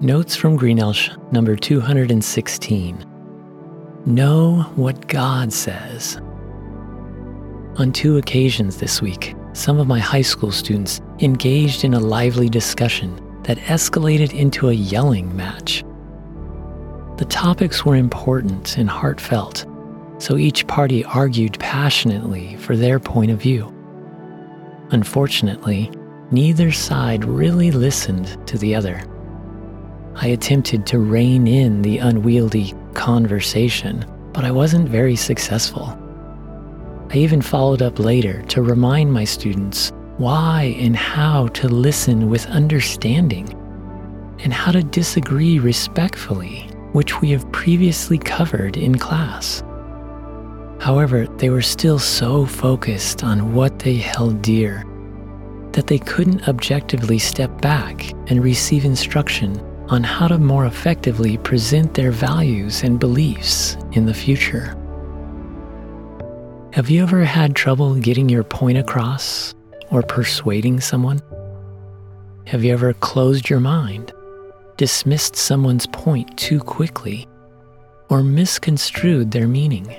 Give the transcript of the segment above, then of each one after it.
Notes from Greenelsh, number 216. Know what God says. On two occasions this week, some of my high school students engaged in a lively discussion that escalated into a yelling match. The topics were important and heartfelt, so each party argued passionately for their point of view. Unfortunately, neither side really listened to the other. I attempted to rein in the unwieldy conversation, but I wasn't very successful. I even followed up later to remind my students why and how to listen with understanding and how to disagree respectfully, which we have previously covered in class. However, they were still so focused on what they held dear that they couldn't objectively step back and receive instruction on how to more effectively present their values and beliefs in the future. Have you ever had trouble getting your point across or persuading someone? Have you ever closed your mind, dismissed someone's point too quickly, or misconstrued their meaning?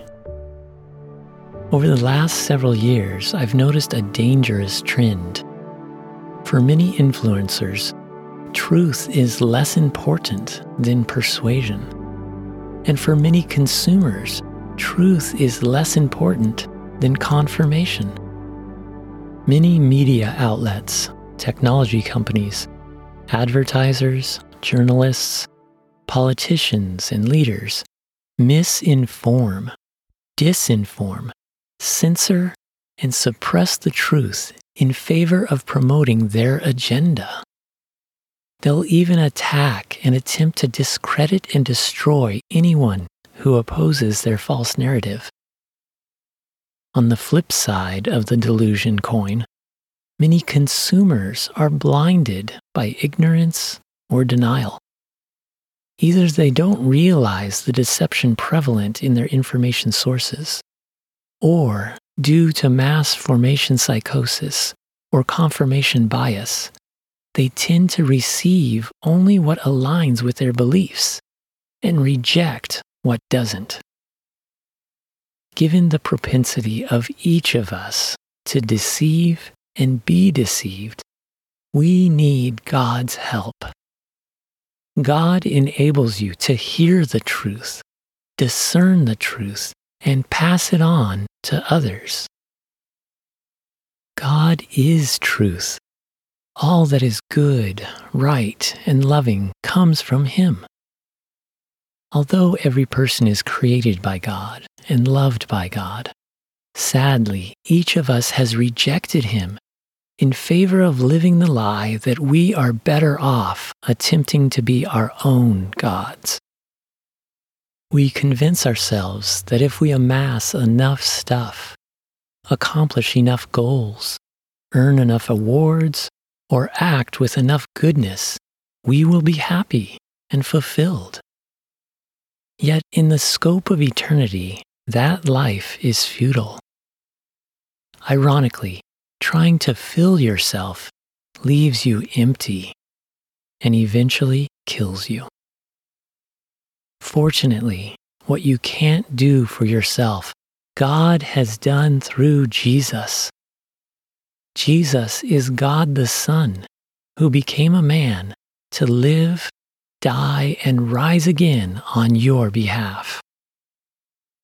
Over the last several years, I've noticed a dangerous trend. For many influencers, truth is less important than persuasion. And for many consumers, truth is less important than confirmation. Many media outlets, technology companies, advertisers, journalists, politicians, and leaders misinform, disinform, censor, and suppress the truth in favor of promoting their agenda. They'll even attack and attempt to discredit and destroy anyone who opposes their false narrative. On the flip side of the delusion coin, many consumers are blinded by ignorance or denial. Either they don't realize the deception prevalent in their information sources, or due to mass formation psychosis or confirmation bias, they tend to receive only what aligns with their beliefs and reject what doesn't. Given the propensity of each of us to deceive and be deceived, we need God's help. God enables you to hear the truth, discern the truth, and pass it on to others. God is truth all that is good, right, and loving comes from Him. Although every person is created by God and loved by God, sadly, each of us has rejected Him in favor of living the lie that we are better off attempting to be our own gods. We convince ourselves that if we amass enough stuff, accomplish enough goals, earn enough awards, or act with enough goodness, we will be happy and fulfilled. Yet, in the scope of eternity, that life is futile. Ironically, trying to fill yourself leaves you empty and eventually kills you. Fortunately, what you can't do for yourself, God has done through Jesus. Jesus is God the Son, who became a man to live, die, and rise again on your behalf.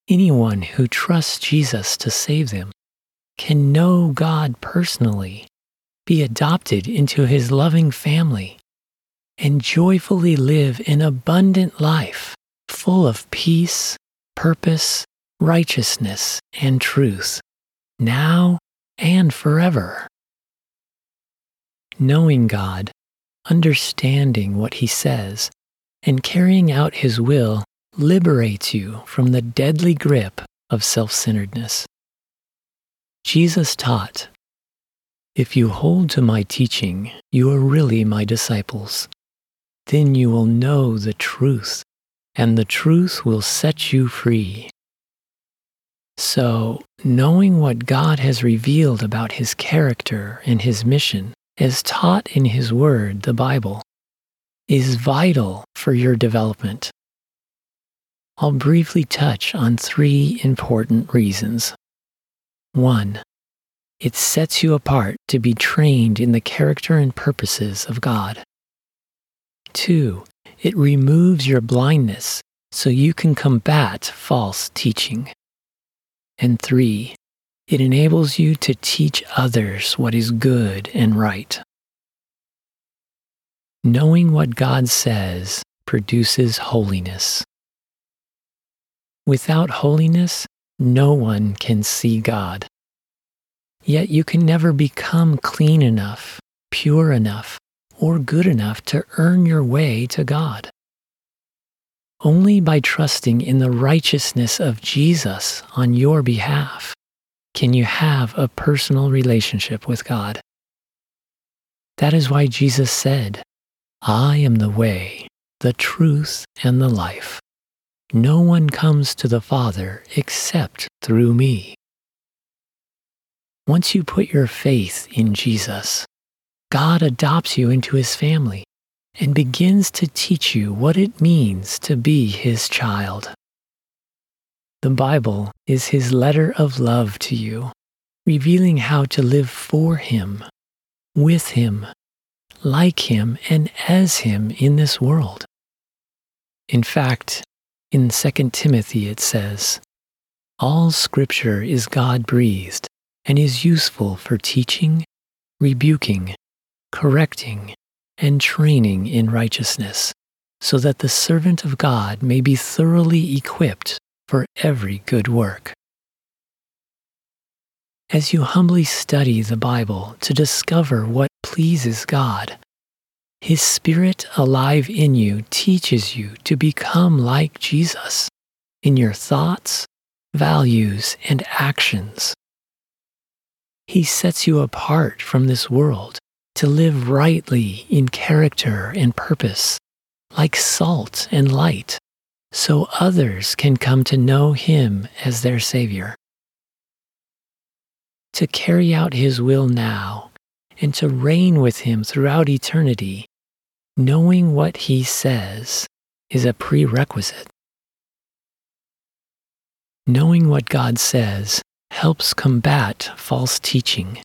Anyone who trusts Jesus to save them can know God personally, be adopted into his loving family, and joyfully live an abundant life full of peace, purpose, righteousness, and truth, now and forever. Knowing God, understanding what He says, and carrying out His will liberates you from the deadly grip of self centeredness. Jesus taught, If you hold to my teaching, you are really my disciples. Then you will know the truth, and the truth will set you free. So, knowing what God has revealed about his character and his mission, as taught in his word, the Bible, is vital for your development. I'll briefly touch on three important reasons. One, it sets you apart to be trained in the character and purposes of God. Two, it removes your blindness so you can combat false teaching. And three, it enables you to teach others what is good and right. Knowing what God says produces holiness. Without holiness, no one can see God. Yet you can never become clean enough, pure enough, or good enough to earn your way to God. Only by trusting in the righteousness of Jesus on your behalf can you have a personal relationship with God. That is why Jesus said, I am the way, the truth, and the life. No one comes to the Father except through me. Once you put your faith in Jesus, God adopts you into his family and begins to teach you what it means to be his child. The Bible is his letter of love to you, revealing how to live for him, with him, like him, and as him in this world. In fact, in 2 Timothy it says, All scripture is God breathed and is useful for teaching, rebuking, correcting, and training in righteousness, so that the servant of God may be thoroughly equipped for every good work. As you humbly study the Bible to discover what pleases God, His Spirit alive in you teaches you to become like Jesus in your thoughts, values, and actions. He sets you apart from this world to live rightly in character and purpose, like salt and light, so others can come to know Him as their Savior. To carry out His will now and to reign with Him throughout eternity, knowing what He says is a prerequisite. Knowing what God says helps combat false teaching.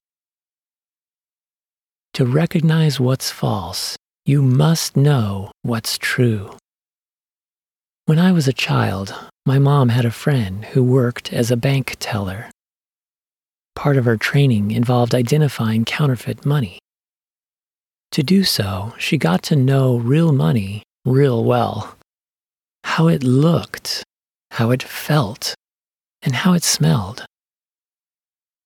To recognize what's false, you must know what's true. When I was a child, my mom had a friend who worked as a bank teller. Part of her training involved identifying counterfeit money. To do so, she got to know real money real well. How it looked, how it felt, and how it smelled.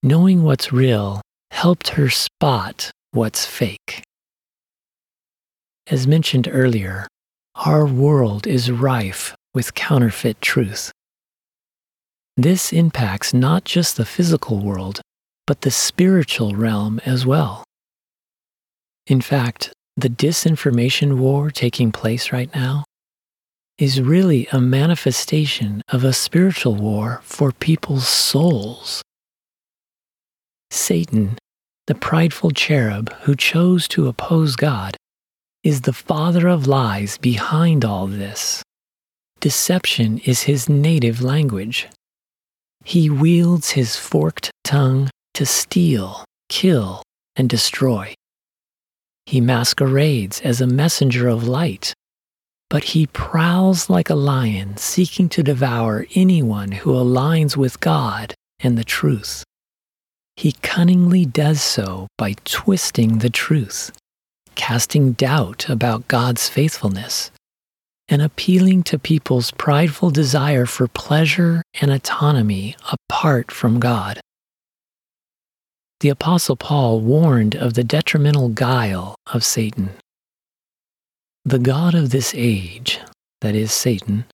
Knowing what's real helped her spot what's fake. As mentioned earlier, our world is rife with counterfeit truth. This impacts not just the physical world, but the spiritual realm as well. In fact, the disinformation war taking place right now is really a manifestation of a spiritual war for people's souls. Satan, the prideful cherub who chose to oppose God, is the father of lies behind all this. Deception is his native language. He wields his forked tongue to steal, kill, and destroy. He masquerades as a messenger of light, but he prowls like a lion seeking to devour anyone who aligns with God and the truth. He cunningly does so by twisting the truth, casting doubt about God's faithfulness, and appealing to people's prideful desire for pleasure and autonomy apart from God. The Apostle Paul warned of the detrimental guile of Satan. The God of this age, that is, Satan,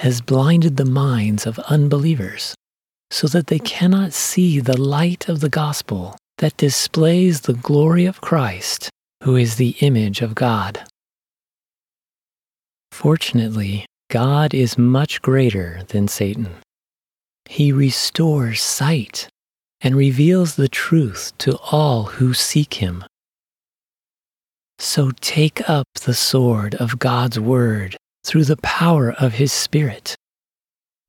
has blinded the minds of unbelievers so that they cannot see the light of the gospel that displays the glory of Christ, who is the image of God. Fortunately, God is much greater than Satan. He restores sight and reveals the truth to all who seek him. So take up the sword of God's Word through the power of His Spirit,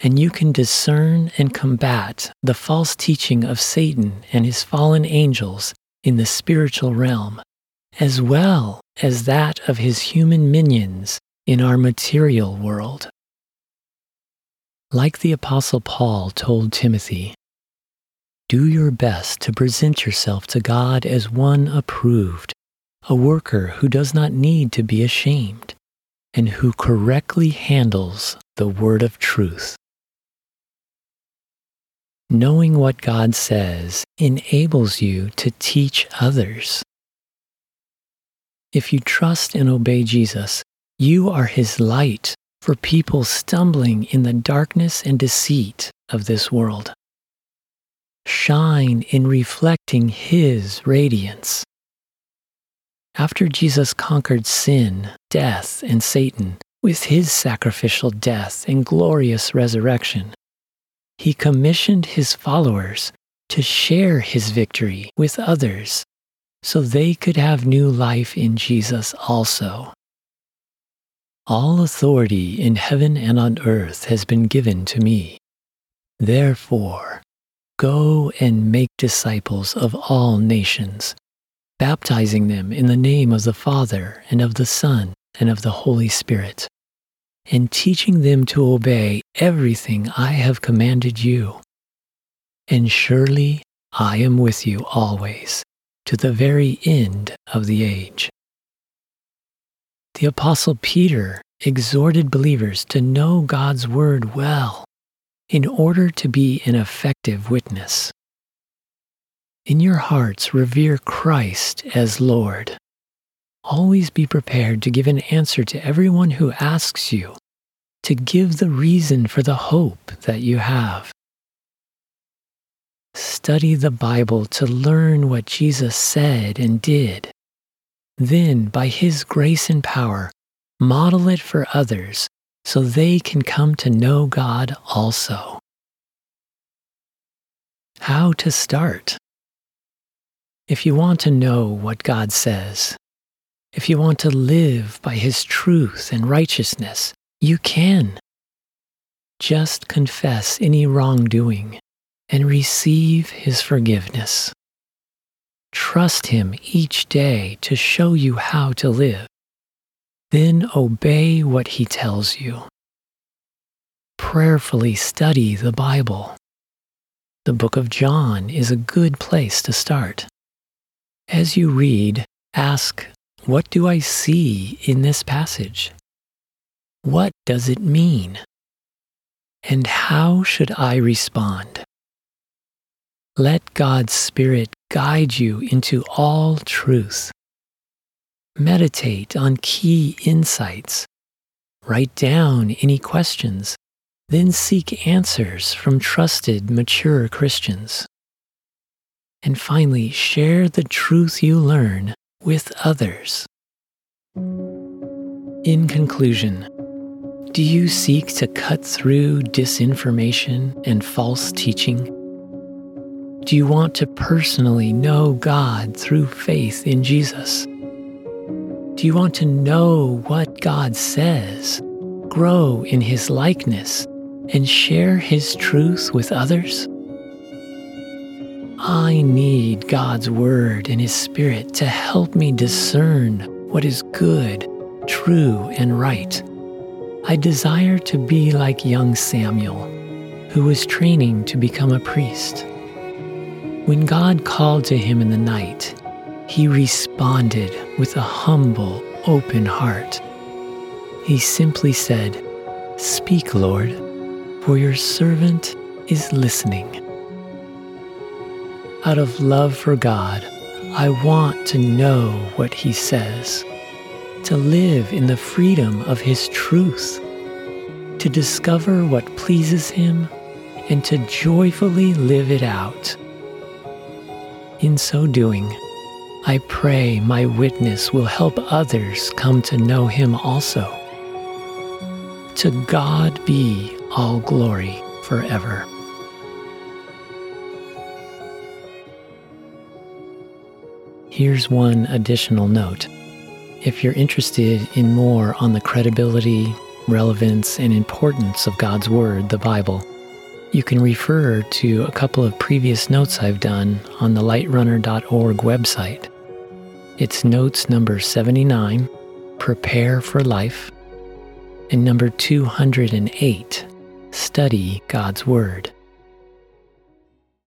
and you can discern and combat the false teaching of Satan and his fallen angels in the spiritual realm, as well as that of his human minions in our material world. Like the Apostle Paul told Timothy, do your best to present yourself to God as one approved, a worker who does not need to be ashamed, and who correctly handles the word of truth. Knowing what God says enables you to teach others. If you trust and obey Jesus, you are his light for people stumbling in the darkness and deceit of this world. Shine in reflecting his radiance. After Jesus conquered sin, death, and Satan with his sacrificial death and glorious resurrection, he commissioned his followers to share his victory with others so they could have new life in Jesus also. All authority in heaven and on earth has been given to me. Therefore, go and make disciples of all nations, baptizing them in the name of the Father and of the Son and of the Holy Spirit and teaching them to obey everything I have commanded you. And surely I am with you always, to the very end of the age. The Apostle Peter exhorted believers to know God's Word well in order to be an effective witness. In your hearts, revere Christ as Lord Always be prepared to give an answer to everyone who asks you, to give the reason for the hope that you have. Study the Bible to learn what Jesus said and did. Then, by His grace and power, model it for others so they can come to know God also. How to start? If you want to know what God says, if you want to live by His truth and righteousness, you can. Just confess any wrongdoing and receive His forgiveness. Trust Him each day to show you how to live. Then obey what He tells you. Prayerfully study the Bible. The book of John is a good place to start. As you read, ask what do I see in this passage? What does it mean? And how should I respond? Let God's Spirit guide you into all truth. Meditate on key insights. Write down any questions, then seek answers from trusted, mature Christians. And finally, share the truth you learn with others. In conclusion, do you seek to cut through disinformation and false teaching? Do you want to personally know God through faith in Jesus? Do you want to know what God says, grow in His likeness, and share His truth with others? I need God's Word and His Spirit to help me discern what is good, true, and right. I desire to be like young Samuel, who was training to become a priest. When God called to him in the night, he responded with a humble, open heart. He simply said, Speak, Lord, for your servant is listening out of love for God, I want to know what He says, to live in the freedom of His truth, to discover what pleases Him, and to joyfully live it out. In so doing, I pray my witness will help others come to know Him also. To God be all glory forever. Here's one additional note. if you're interested in more on the credibility, relevance, and importance of God's Word, the Bible, you can refer to a couple of previous notes I've done on the lightrunner.org website. It's notes number 79, Prepare for Life, and number 208, Study God's Word.